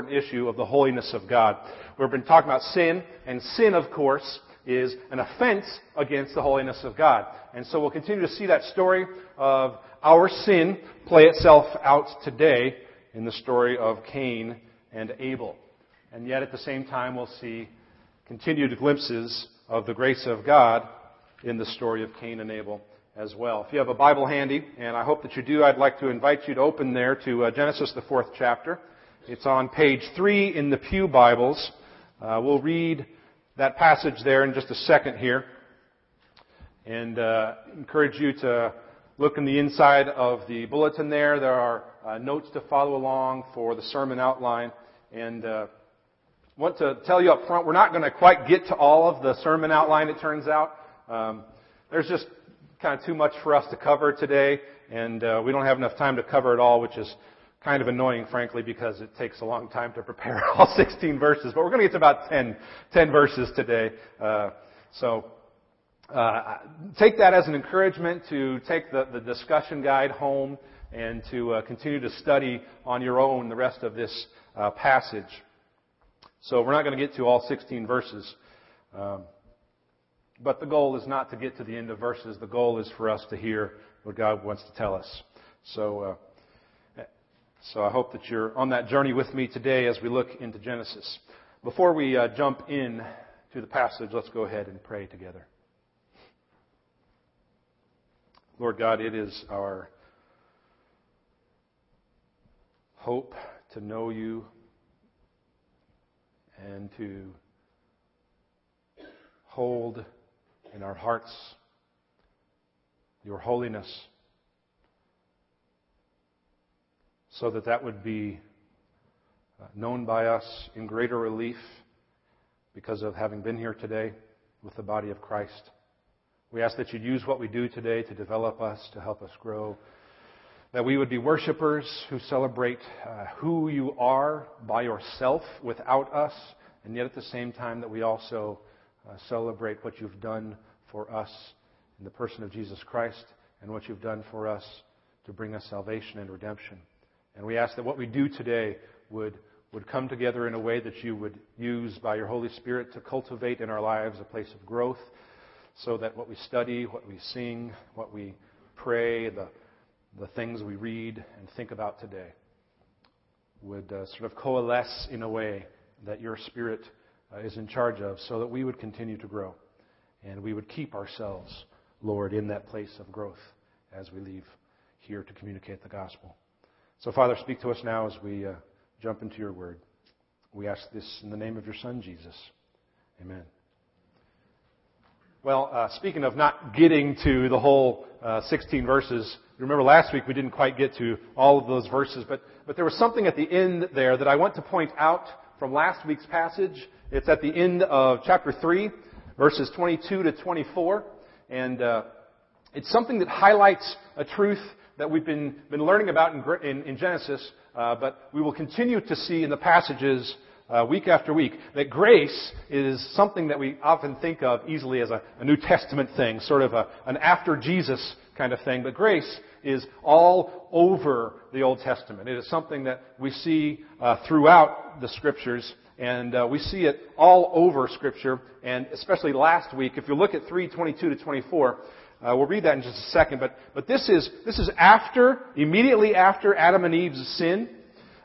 important issue of the holiness of God. We've been talking about sin, and sin, of course, is an offense against the holiness of God. And so we'll continue to see that story of our sin play itself out today in the story of Cain and Abel. And yet at the same time, we'll see continued glimpses of the grace of God in the story of Cain and Abel as well. If you have a Bible handy, and I hope that you do, I'd like to invite you to open there to uh, Genesis, the fourth chapter. It's on page three in the Pew Bibles. Uh, we'll read that passage there in just a second here. And uh, encourage you to look in the inside of the bulletin there. There are uh, notes to follow along for the sermon outline. And uh, want to tell you up front, we're not going to quite get to all of the sermon outline, it turns out. Um, there's just kind of too much for us to cover today, and uh, we don't have enough time to cover it all, which is kind of annoying, frankly, because it takes a long time to prepare all 16 verses. But we're going to get to about 10, 10 verses today. Uh, so uh, take that as an encouragement to take the, the discussion guide home and to uh, continue to study on your own the rest of this uh, passage. So we're not going to get to all 16 verses. Um, but the goal is not to get to the end of verses. The goal is for us to hear what God wants to tell us. So, uh, so I hope that you're on that journey with me today as we look into Genesis. Before we uh, jump in to the passage, let's go ahead and pray together. Lord God, it is our hope to know you and to hold in our hearts your holiness so that that would be uh, known by us in greater relief because of having been here today with the body of Christ. We ask that you'd use what we do today to develop us, to help us grow. That we would be worshipers who celebrate uh, who you are by yourself without us, and yet at the same time that we also uh, celebrate what you've done for us in the person of Jesus Christ and what you've done for us to bring us salvation and redemption. And we ask that what we do today would, would come together in a way that you would use by your Holy Spirit to cultivate in our lives a place of growth so that what we study, what we sing, what we pray, the, the things we read and think about today would uh, sort of coalesce in a way that your Spirit uh, is in charge of so that we would continue to grow and we would keep ourselves, Lord, in that place of growth as we leave here to communicate the gospel. So, Father, speak to us now as we uh, jump into your word. We ask this in the name of your Son, Jesus. Amen. Well, uh, speaking of not getting to the whole uh, 16 verses, remember last week we didn't quite get to all of those verses, but, but there was something at the end there that I want to point out from last week's passage. It's at the end of chapter 3, verses 22 to 24. And uh, it's something that highlights a truth that we've been, been learning about in, in, in Genesis, uh, but we will continue to see in the passages uh, week after week that grace is something that we often think of easily as a, a New Testament thing, sort of a, an after Jesus kind of thing. But grace is all over the Old Testament. It is something that we see uh, throughout the Scriptures, and uh, we see it all over Scripture. And especially last week, if you look at 3:22 to 24, uh, we'll read that in just a second. But but this is this is after, immediately after Adam and Eve's sin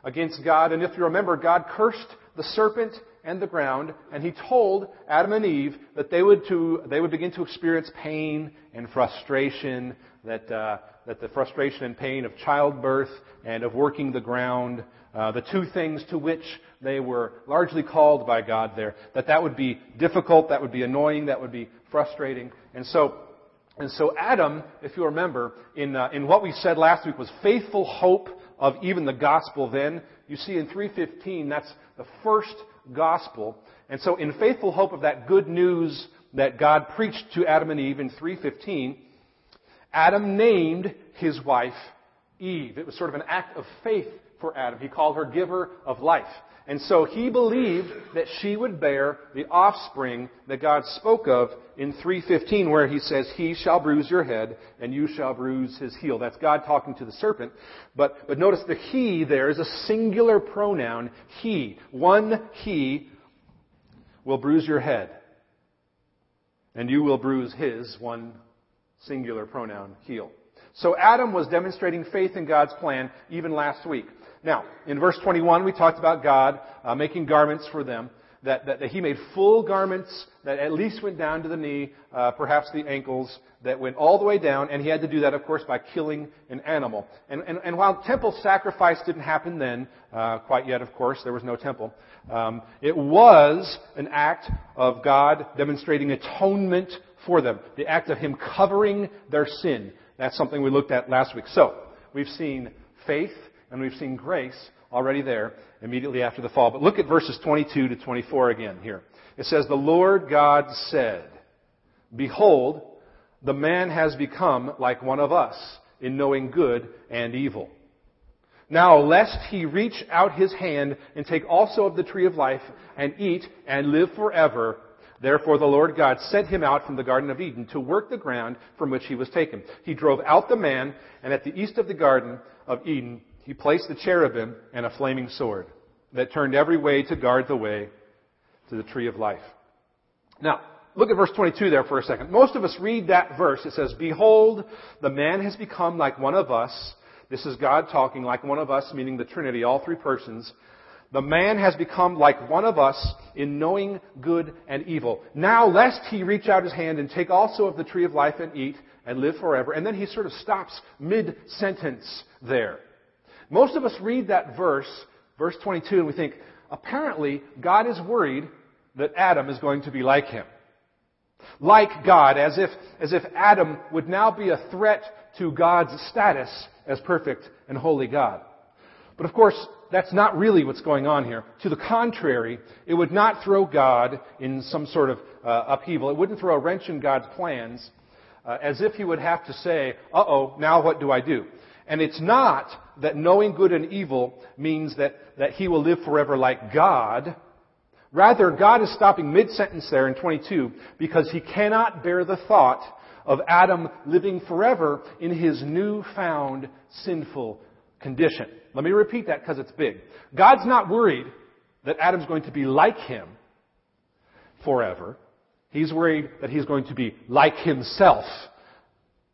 against God. And if you remember, God cursed the serpent and the ground, and he told Adam and Eve that they would, to, they would begin to experience pain and frustration, that, uh, that the frustration and pain of childbirth and of working the ground, uh, the two things to which they were largely called by God there, that that would be difficult, that would be annoying, that would be frustrating. And so, and so Adam, if you remember, in, uh, in what we said last week was faithful hope of even the gospel then. You see in 315, that's the first gospel. And so in faithful hope of that good news that God preached to Adam and Eve in 315, Adam named his wife Eve. It was sort of an act of faith for Adam. He called her giver of life. And so he believed that she would bear the offspring that God spoke of in 315 where he says, He shall bruise your head and you shall bruise his heel. That's God talking to the serpent. But, but notice the he there is a singular pronoun, he. One he will bruise your head and you will bruise his, one singular pronoun, heel. So Adam was demonstrating faith in God's plan even last week. Now, in verse 21, we talked about God uh, making garments for them, that, that, that, He made full garments that at least went down to the knee, uh, perhaps the ankles, that went all the way down, and He had to do that, of course, by killing an animal. And, and, and while temple sacrifice didn't happen then, uh, quite yet, of course, there was no temple, um, it was an act of God demonstrating atonement for them, the act of Him covering their sin. That's something we looked at last week. So, we've seen faith and we've seen grace already there immediately after the fall. But look at verses 22 to 24 again here. It says, The Lord God said, Behold, the man has become like one of us in knowing good and evil. Now, lest he reach out his hand and take also of the tree of life and eat and live forever, Therefore the Lord God sent him out from the Garden of Eden to work the ground from which he was taken. He drove out the man, and at the east of the Garden of Eden he placed the cherubim and a flaming sword that turned every way to guard the way to the tree of life. Now, look at verse 22 there for a second. Most of us read that verse. It says, Behold, the man has become like one of us. This is God talking like one of us, meaning the Trinity, all three persons. The man has become like one of us in knowing good and evil. Now, lest he reach out his hand and take also of the tree of life and eat and live forever. And then he sort of stops mid sentence there. Most of us read that verse, verse 22, and we think, apparently, God is worried that Adam is going to be like him. Like God, as if, as if Adam would now be a threat to God's status as perfect and holy God. But of course, that's not really what's going on here. To the contrary, it would not throw God in some sort of uh, upheaval. It wouldn't throw a wrench in God's plans uh, as if he would have to say, uh oh, now what do I do? And it's not that knowing good and evil means that, that he will live forever like God. Rather, God is stopping mid-sentence there in 22 because he cannot bear the thought of Adam living forever in his newfound sinful condition. Let me repeat that because it's big. God's not worried that Adam's going to be like him forever. He's worried that he's going to be like himself,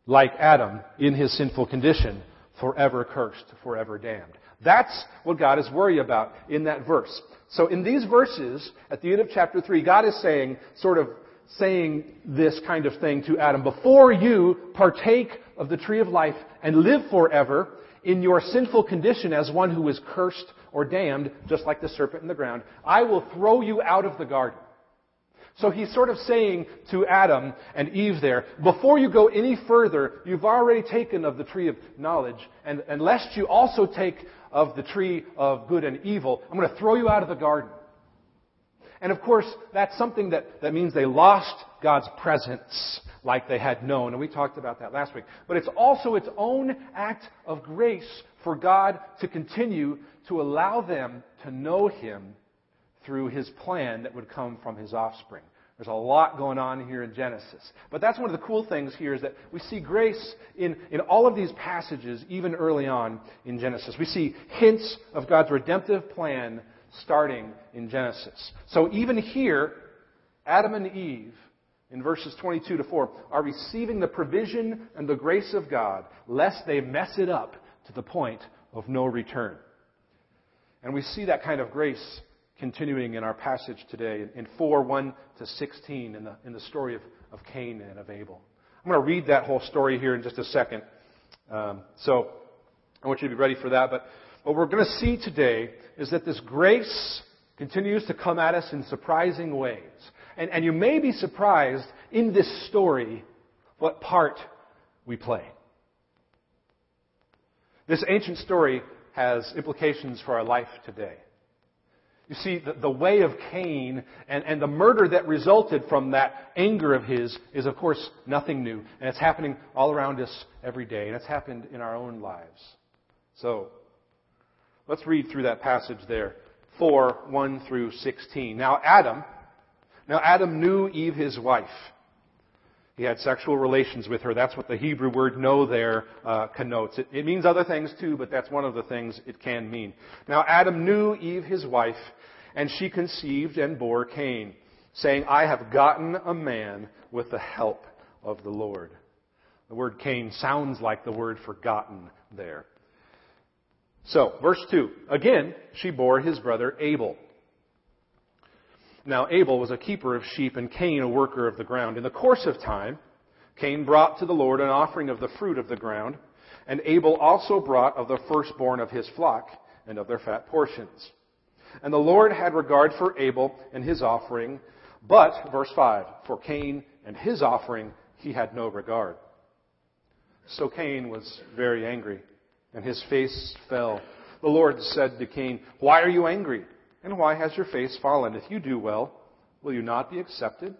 like Adam, in his sinful condition forever cursed, forever damned. That's what God is worried about in that verse. So in these verses, at the end of chapter 3, God is saying, sort of saying this kind of thing to Adam. Before you partake of the tree of life and live forever in your sinful condition as one who is cursed or damned, just like the serpent in the ground, I will throw you out of the garden. So he's sort of saying to Adam and Eve there, before you go any further, you've already taken of the tree of knowledge, and, lest you also take of the tree of good and evil, I'm going to throw you out of the garden. And of course, that's something that, that means they lost God's presence like they had known, and we talked about that last week. But it's also its own act of grace for God to continue to allow them to know Him through his plan that would come from his offspring. There's a lot going on here in Genesis. But that's one of the cool things here is that we see grace in, in all of these passages, even early on in Genesis. We see hints of God's redemptive plan starting in Genesis. So even here, Adam and Eve, in verses 22 to 4, are receiving the provision and the grace of God, lest they mess it up to the point of no return. And we see that kind of grace continuing in our passage today in 4 1 to 16 in the, in the story of, of Cain and of Abel. I'm going to read that whole story here in just a second. Um, so I want you to be ready for that. But what we're going to see today is that this grace continues to come at us in surprising ways. And, and you may be surprised in this story what part we play. This ancient story has implications for our life today. You see, the, the way of Cain and, and the murder that resulted from that anger of his is, of course, nothing new. And it's happening all around us every day. And it's happened in our own lives. So, let's read through that passage there 4, 1 through 16. Now Adam, now Adam knew Eve his wife. He had sexual relations with her. That's what the Hebrew word know there uh, connotes. It, it means other things too, but that's one of the things it can mean. Now Adam knew Eve his wife, and she conceived and bore Cain, saying, I have gotten a man with the help of the Lord. The word Cain sounds like the word forgotten there. So, verse 2. Again, she bore his brother Abel. Now, Abel was a keeper of sheep and Cain a worker of the ground. In the course of time, Cain brought to the Lord an offering of the fruit of the ground, and Abel also brought of the firstborn of his flock and of their fat portions. And the Lord had regard for Abel and his offering, but, verse 5, for Cain and his offering he had no regard. So Cain was very angry, and his face fell. The Lord said to Cain, Why are you angry? And why has your face fallen? If you do well, will you not be accepted?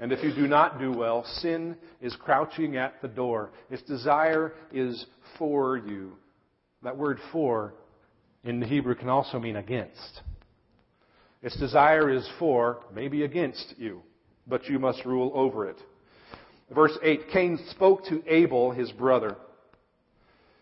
And if you do not do well, sin is crouching at the door. Its desire is for you. That word for in the Hebrew can also mean against. Its desire is for, maybe against you, but you must rule over it. Verse 8 Cain spoke to Abel, his brother.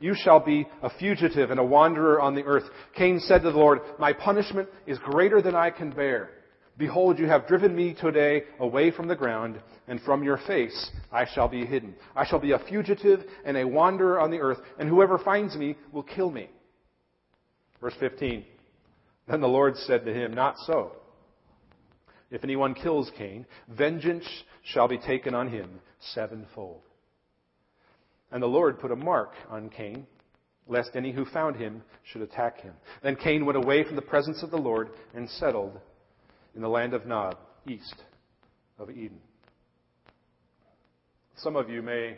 You shall be a fugitive and a wanderer on the earth. Cain said to the Lord, My punishment is greater than I can bear. Behold, you have driven me today away from the ground, and from your face I shall be hidden. I shall be a fugitive and a wanderer on the earth, and whoever finds me will kill me. Verse 15. Then the Lord said to him, Not so. If anyone kills Cain, vengeance shall be taken on him sevenfold. And the Lord put a mark on Cain, lest any who found him should attack him. Then Cain went away from the presence of the Lord and settled in the land of Nod, east of Eden. Some of you may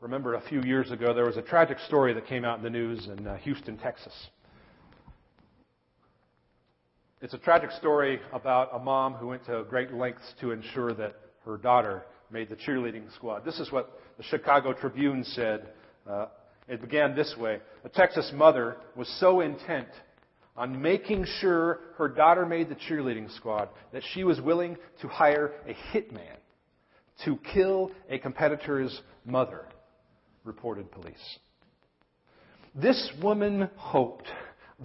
remember a few years ago there was a tragic story that came out in the news in uh, Houston, Texas. It's a tragic story about a mom who went to great lengths to ensure that her daughter made the cheerleading squad. This is what the Chicago Tribune said. Uh, it began this way. A Texas mother was so intent on making sure her daughter made the cheerleading squad that she was willing to hire a hitman to kill a competitor's mother, reported police. This woman hoped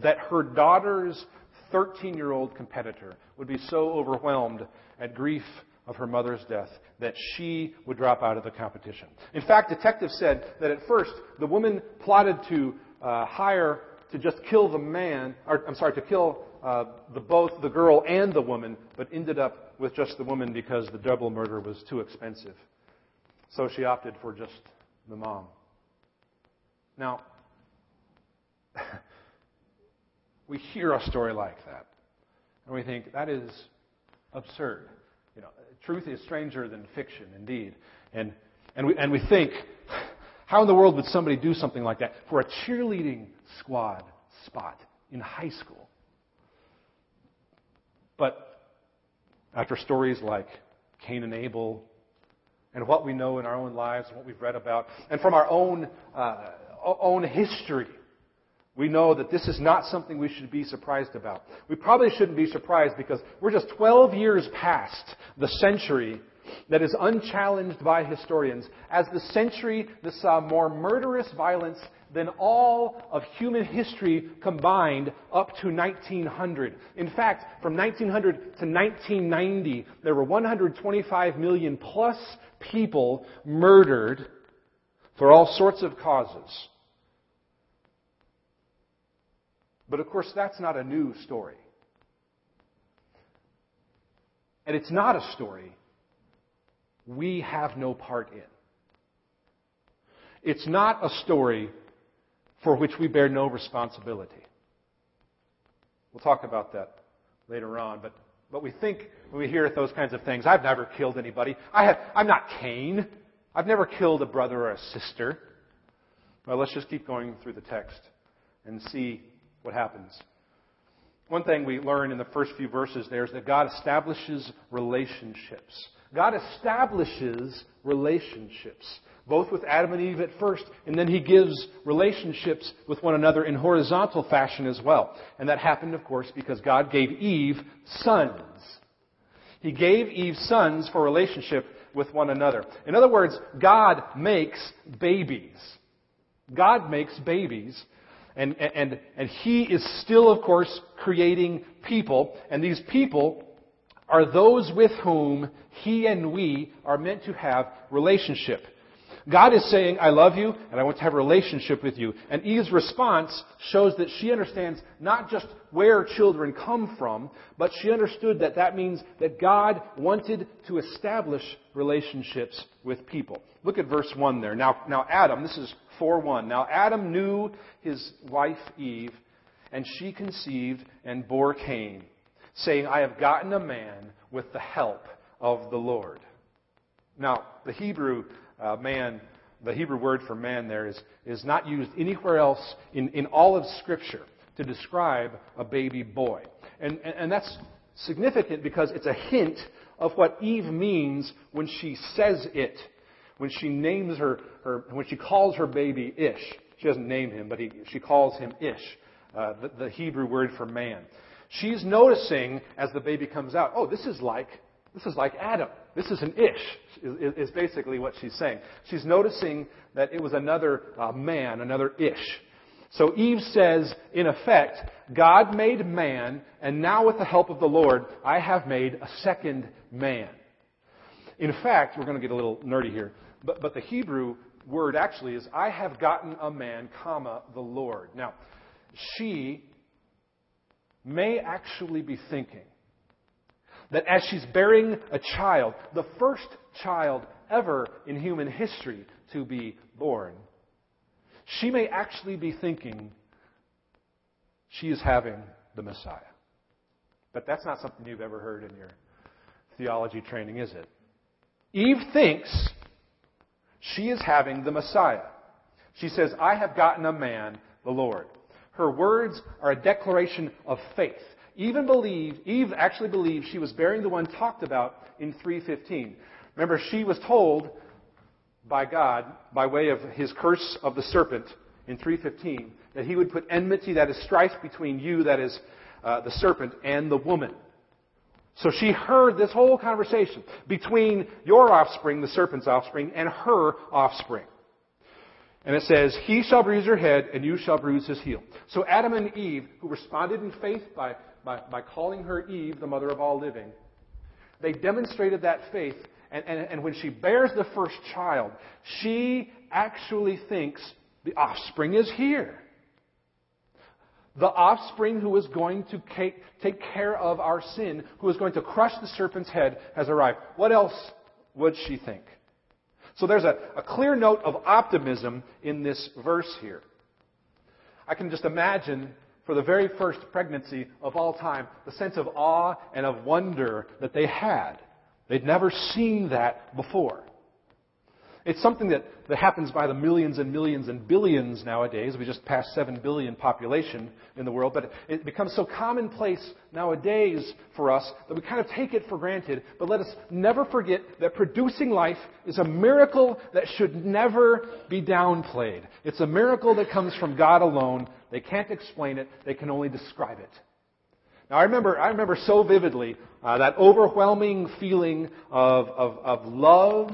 that her daughter's 13 year old competitor would be so overwhelmed at grief of her mother's death that she would drop out of the competition. In fact, detectives said that at first the woman plotted to uh, hire to just kill the man, or I'm sorry, to kill uh, the, both the girl and the woman, but ended up with just the woman because the double murder was too expensive. So she opted for just the mom. Now, we hear a story like that, and we think that is absurd. You know, truth is stranger than fiction, indeed. And, and, we, and we think, how in the world would somebody do something like that for a cheerleading squad spot in high school? But after stories like Cain and Abel, and what we know in our own lives and what we've read about, and from our own, uh, own history, we know that this is not something we should be surprised about. We probably shouldn't be surprised because we're just 12 years past the century that is unchallenged by historians as the century that saw uh, more murderous violence than all of human history combined up to 1900. In fact, from 1900 to 1990, there were 125 million plus people murdered for all sorts of causes. But of course, that's not a new story. And it's not a story we have no part in. It's not a story for which we bear no responsibility. We'll talk about that later on, but But we think when we hear those kinds of things, I've never killed anybody. I have, I'm not Cain. I've never killed a brother or a sister. Well, let's just keep going through the text and see what happens. One thing we learn in the first few verses there is that God establishes relationships. God establishes relationships, both with Adam and Eve at first, and then He gives relationships with one another in horizontal fashion as well. And that happened, of course, because God gave Eve sons. He gave Eve sons for relationship with one another. In other words, God makes babies. God makes babies. And, and, and He is still, of course, creating people. And these people are those with whom He and we are meant to have relationship. God is saying, I love you and I want to have a relationship with you. And Eve's response shows that she understands not just where children come from, but she understood that that means that God wanted to establish relationships with people. Look at verse 1 there. Now, now Adam, this is 4 1. Now Adam knew his wife Eve, and she conceived and bore Cain, saying, I have gotten a man with the help of the Lord. Now, the Hebrew uh, man, the Hebrew word for man there is, is not used anywhere else in, in all of Scripture to describe a baby boy. And, and, and that's significant because it's a hint of what Eve means when she says it, when she names her, her when she calls her baby Ish. She doesn't name him, but he, she calls him Ish, uh, the, the Hebrew word for man. She's noticing as the baby comes out, oh, this is like this is like Adam. This is an ish, is, basically what she's saying. She's noticing that it was another uh, man, another ish. So Eve says, in effect, God made man, and now with the help of the Lord, I have made a second man. In fact, we're going to get a little nerdy here, but, but the Hebrew word actually is, I have gotten a man, comma, the Lord. Now, she may actually be thinking, that as she's bearing a child, the first child ever in human history to be born, she may actually be thinking she is having the Messiah. But that's not something you've ever heard in your theology training, is it? Eve thinks she is having the Messiah. She says, I have gotten a man, the Lord. Her words are a declaration of faith even believed, Eve actually believed she was bearing the one talked about in 315. Remember, she was told by God, by way of his curse of the serpent in 315, that he would put enmity, that is strife between you, that is uh, the serpent, and the woman. So she heard this whole conversation between your offspring, the serpent's offspring, and her offspring. And it says, He shall bruise your head, and you shall bruise his heel. So Adam and Eve, who responded in faith by by, by calling her Eve, the mother of all living, they demonstrated that faith. And, and, and when she bears the first child, she actually thinks the offspring is here. The offspring who is going to take, take care of our sin, who is going to crush the serpent's head, has arrived. What else would she think? So there's a, a clear note of optimism in this verse here. I can just imagine for the very first pregnancy of all time, the sense of awe and of wonder that they had. They'd never seen that before. It's something that, that happens by the millions and millions and billions nowadays. We just passed 7 billion population in the world, but it becomes so commonplace nowadays for us that we kind of take it for granted. But let us never forget that producing life is a miracle that should never be downplayed. It's a miracle that comes from God alone. They can't explain it, they can only describe it. Now, I remember, I remember so vividly uh, that overwhelming feeling of, of, of love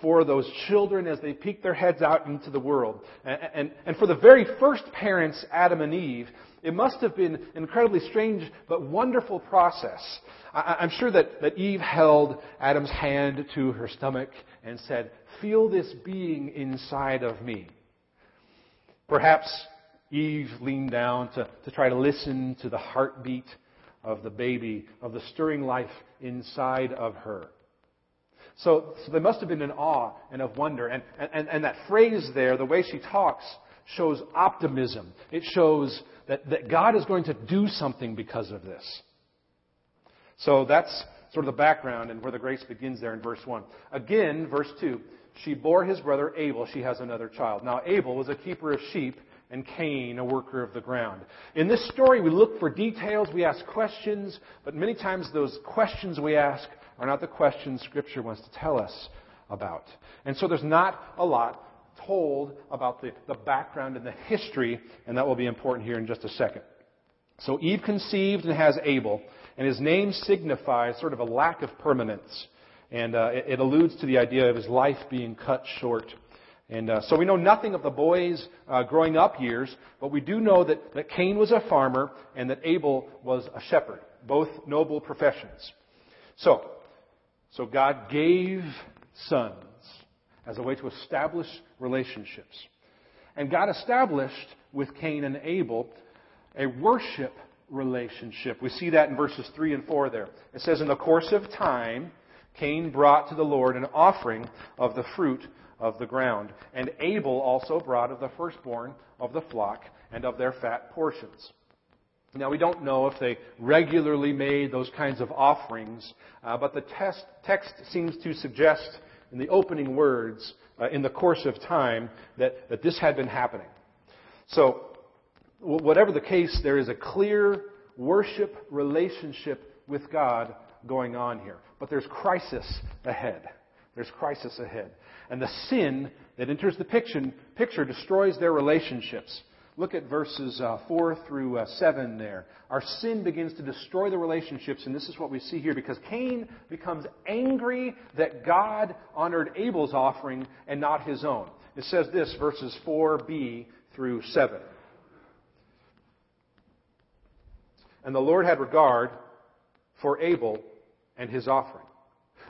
for those children as they peek their heads out into the world. And, and, and, for the very first parents, Adam and Eve, it must have been an incredibly strange but wonderful process. I, I'm sure that, that Eve held Adam's hand to her stomach and said, Feel this being inside of me. Perhaps Eve leaned down to, to try to listen to the heartbeat of the baby, of the stirring life inside of her. So, so they must have been in awe and of wonder. And, and, and that phrase there, the way she talks, shows optimism. It shows that, that God is going to do something because of this. So that's sort of the background and where the grace begins there in verse 1. Again, verse 2, she bore his brother Abel. She has another child. Now, Abel was a keeper of sheep, and Cain a worker of the ground. In this story, we look for details, we ask questions, but many times those questions we ask are not the questions Scripture wants to tell us about. And so there's not a lot told about the, the background and the history, and that will be important here in just a second. So Eve conceived and has Abel, and his name signifies sort of a lack of permanence. And uh, it, it, alludes to the idea of his life being cut short. And uh, so we know nothing of the boy's uh, growing up years, but we do know that, that Cain was a farmer and that Abel was a shepherd, both noble professions. So, so God gave sons as a way to establish relationships. And God established with Cain and Abel a worship relationship. We see that in verses 3 and 4 there. It says, In the course of time, Cain brought to the Lord an offering of the fruit of the ground. And Abel also brought of the firstborn of the flock and of their fat portions. Now, we don't know if they regularly made those kinds of offerings, uh, but the test, text seems to suggest in the opening words, uh, in the course of time, that, that this had been happening. So, whatever the case, there is a clear worship relationship with God going on here. But there's crisis ahead. There's crisis ahead. And the sin that enters the picture, picture destroys their relationships. Look at verses uh, 4 through uh, 7 there. Our sin begins to destroy the relationships, and this is what we see here because Cain becomes angry that God honored Abel's offering and not his own. It says this, verses 4b through 7. And the Lord had regard for Abel and his offering.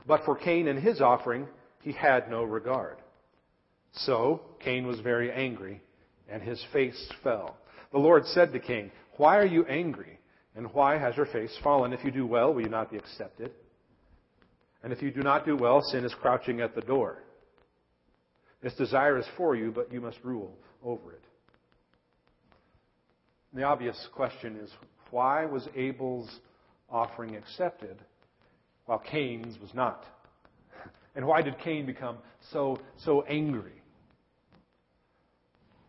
But for Cain and his offering, he had no regard. So Cain was very angry, and his face fell. The Lord said to Cain, Why are you angry? And why has your face fallen? If you do well, will you not be accepted? And if you do not do well, sin is crouching at the door. Its desire is for you, but you must rule over it. The obvious question is why was Abel's offering accepted while Cain's was not? And why did Cain become so, so angry?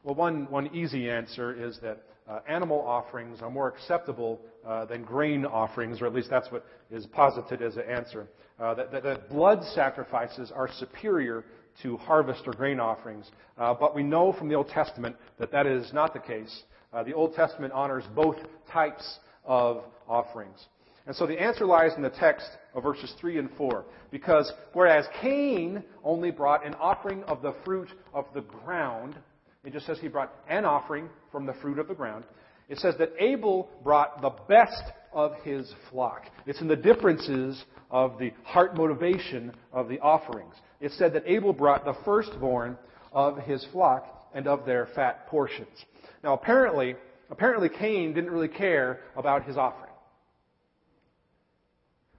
Well, one, one easy answer is that uh, animal offerings are more acceptable uh, than grain offerings, or at least that's what is posited as an answer. Uh, that, that, that, blood sacrifices are superior to harvest or grain offerings. Uh, but we know from the Old Testament that that is not the case. Uh, the Old Testament honors both types of offerings. And so the answer lies in the text of verses 3 and 4. Because whereas Cain only brought an offering of the fruit of the ground, it just says he brought an offering from the fruit of the ground. It says that Abel brought the best of his flock. It's in the differences of the heart motivation of the offerings. It said that Abel brought the firstborn of his flock and of their fat portions. Now, apparently, apparently Cain didn't really care about his offering.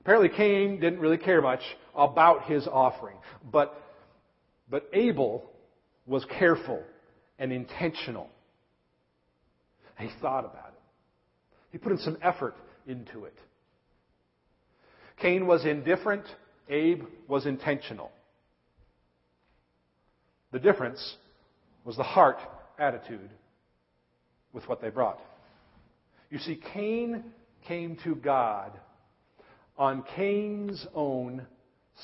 Apparently, Cain didn't really care much about his offering. But, but Abel was careful and intentional. He thought about it. He put in some effort into it. Cain was indifferent. Abe was intentional. The difference was the heart attitude with what they brought. You see, Cain came to God on Cain's own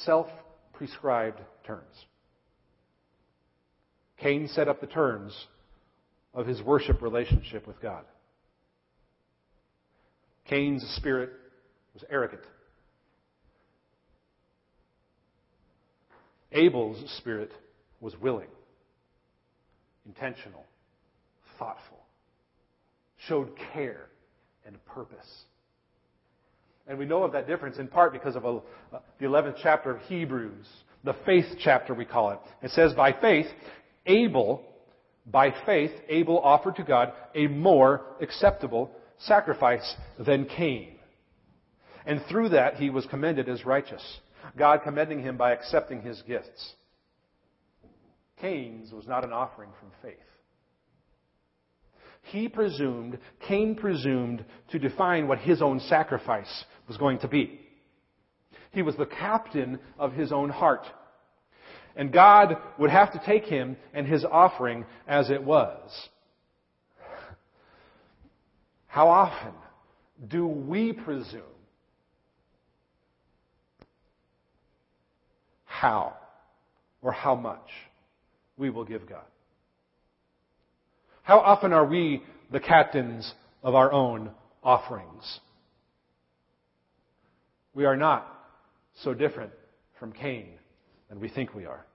self prescribed terms. Cain set up the terms of his worship relationship with God. Cain's spirit was arrogant. Abel's spirit was willing, intentional, thoughtful showed care and purpose. And we know of that difference in part because of a, uh, the 11th chapter of Hebrews, the faith chapter we call it. It says, by faith, Abel, by faith, Abel offered to God a more acceptable sacrifice than Cain. And through that, he was commended as righteous. God commending him by accepting his gifts. Cain's was not an offering from faith. He presumed, Cain presumed to define what his own sacrifice was going to be. He was the captain of his own heart. And God would have to take him and his offering as it was. How often do we presume? How or how much we will give God? How often are we the captains of our own offerings? We are not so different from Cain than we think we are.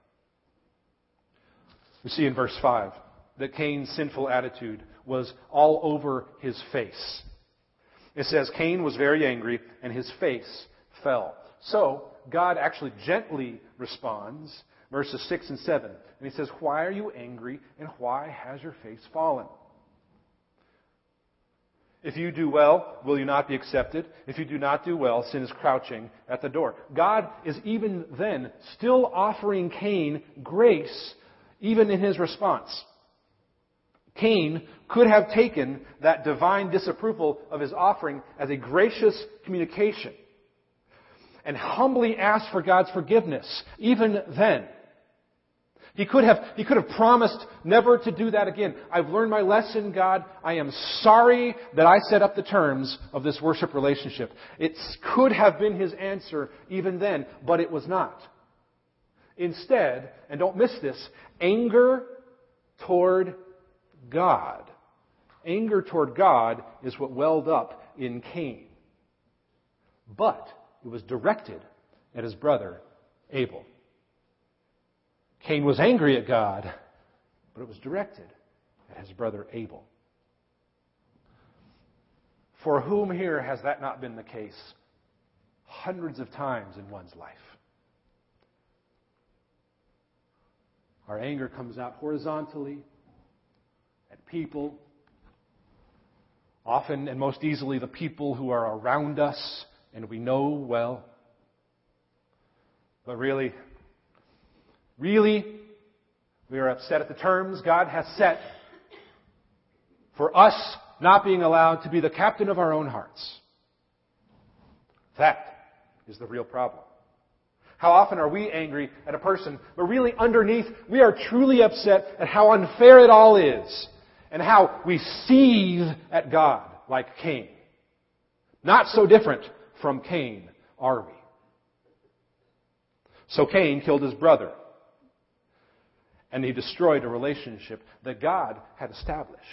We see in verse 5 that Cain's sinful attitude was all over his face. It says Cain was very angry and his face fell. So, God actually gently responds, verses 6 and 7. And he says, Why are you angry and why has your face fallen? If you do well, will you not be accepted? If you do not do well, sin is crouching at the door. God is even then still offering Cain grace, even in his response. Cain could have taken that divine disapproval of his offering as a gracious communication and humbly asked for God's forgiveness, even then. He could have, he could have promised never to do that again. I've learned my lesson, God. I am sorry that I set up the terms of this worship relationship. It could have been his answer even then, but it was not. Instead, and don't miss this, anger toward God. Anger toward God is what welled up in Cain. But it was directed at his brother Abel. Cain was angry at God, but it was directed at his brother Abel. For whom here has that not been the case? Hundreds of times in one's life. Our anger comes out horizontally at people, often and most easily the people who are around us and we know well. But really, Really, we are upset at the terms God has set for us not being allowed to be the captain of our own hearts. That is the real problem. How often are we angry at a person, but really underneath, we are truly upset at how unfair it all is and how we seethe at God like Cain. Not so different from Cain, are we? So Cain killed his brother and he destroyed a relationship that God had established.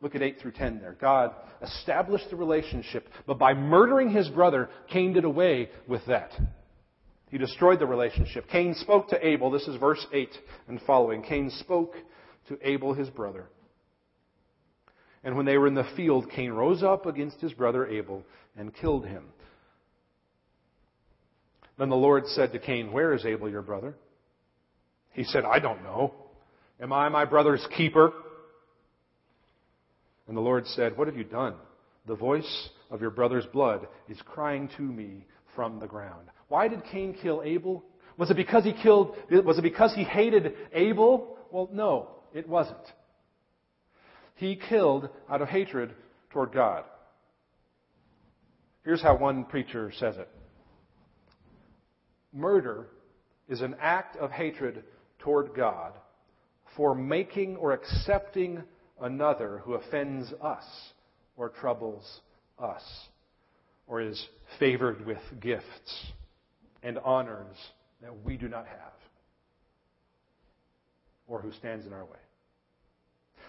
Look at 8 through 10 there. God established the relationship, but by murdering his brother, Cain did away with that. He destroyed the relationship. Cain spoke to Abel. This is verse 8 and following. Cain spoke to Abel, his brother. And when they were in the field, Cain rose up against his brother Abel and killed him. Then the Lord said to Cain, Where is Abel, your brother? He said, I don't know. Am I my brother's keeper? And the Lord said, What have you done? The voice of your brother's blood is crying to me from the ground. Why did Cain kill Abel? Was it because he killed, was it because he hated Abel? Well, no, it wasn't. He killed out of hatred toward God. Here's how one preacher says it. Murder is an act of hatred toward God for making or accepting another who offends us or troubles us or is favored with gifts and honors that we do not have or who stands in our way.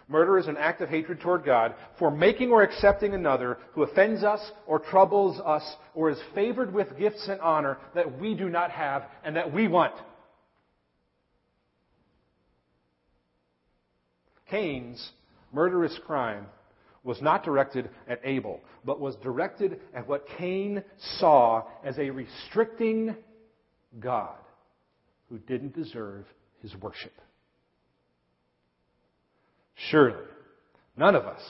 Murder is an act of hatred toward God for making or accepting another who offends us or troubles us or is favored with gifts and honor that we do not have and that we want. Cain's murderous crime was not directed at Abel, but was directed at what Cain saw as a restricting God who didn't deserve his worship. Surely, none of us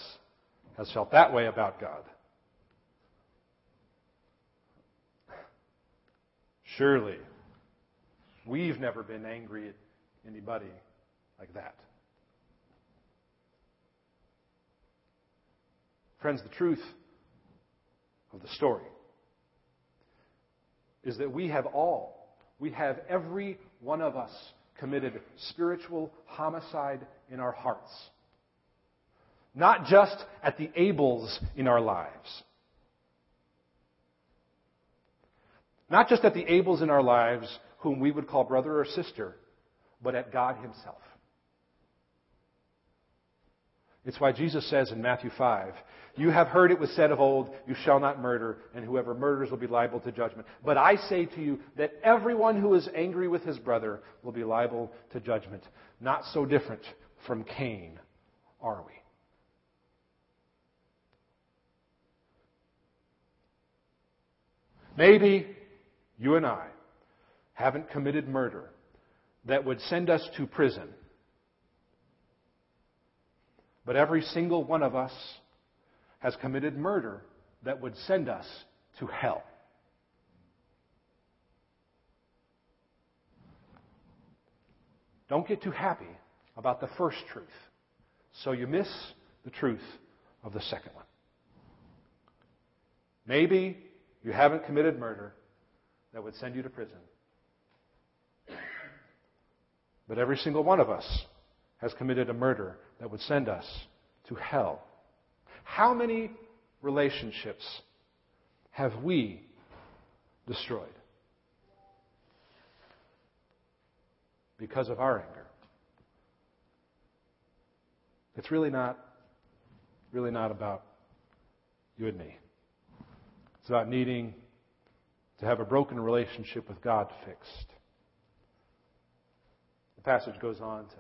has felt that way about God. Surely, we've never been angry at anybody like that. Friends, the truth of the story is that we have all, we have every one of us committed spiritual homicide in our hearts. Not just at the Abels in our lives. Not just at the Abels in our lives whom we would call brother or sister, but at God Himself. It's why Jesus says in Matthew 5, You have heard it was said of old, You shall not murder, and whoever murders will be liable to judgment. But I say to you that everyone who is angry with his brother will be liable to judgment. Not so different from Cain, are we? Maybe you and I haven't committed murder that would send us to prison but every single one of us has committed murder that would send us to hell. Don't get too happy about the first truth, so you miss the truth of the second one. Maybe you haven't committed murder that would send you to prison. But every single one of us has committed a murder that would send us to hell. How many relationships have we destroyed because of our anger? It's really not really not about you and me. It's about needing to have a broken relationship with God fixed. The passage goes on to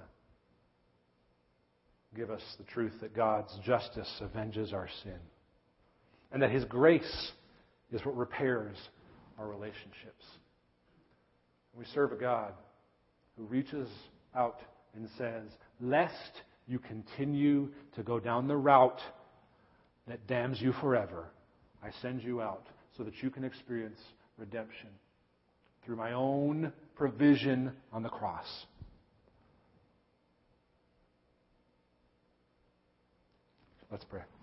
give us the truth that God's justice avenges our sin, and that His grace is what repairs our relationships. We serve a God who reaches out and says, Lest you continue to go down the route that damns you forever, I send you out so that you can experience redemption through my own provision on the cross. Let's pray.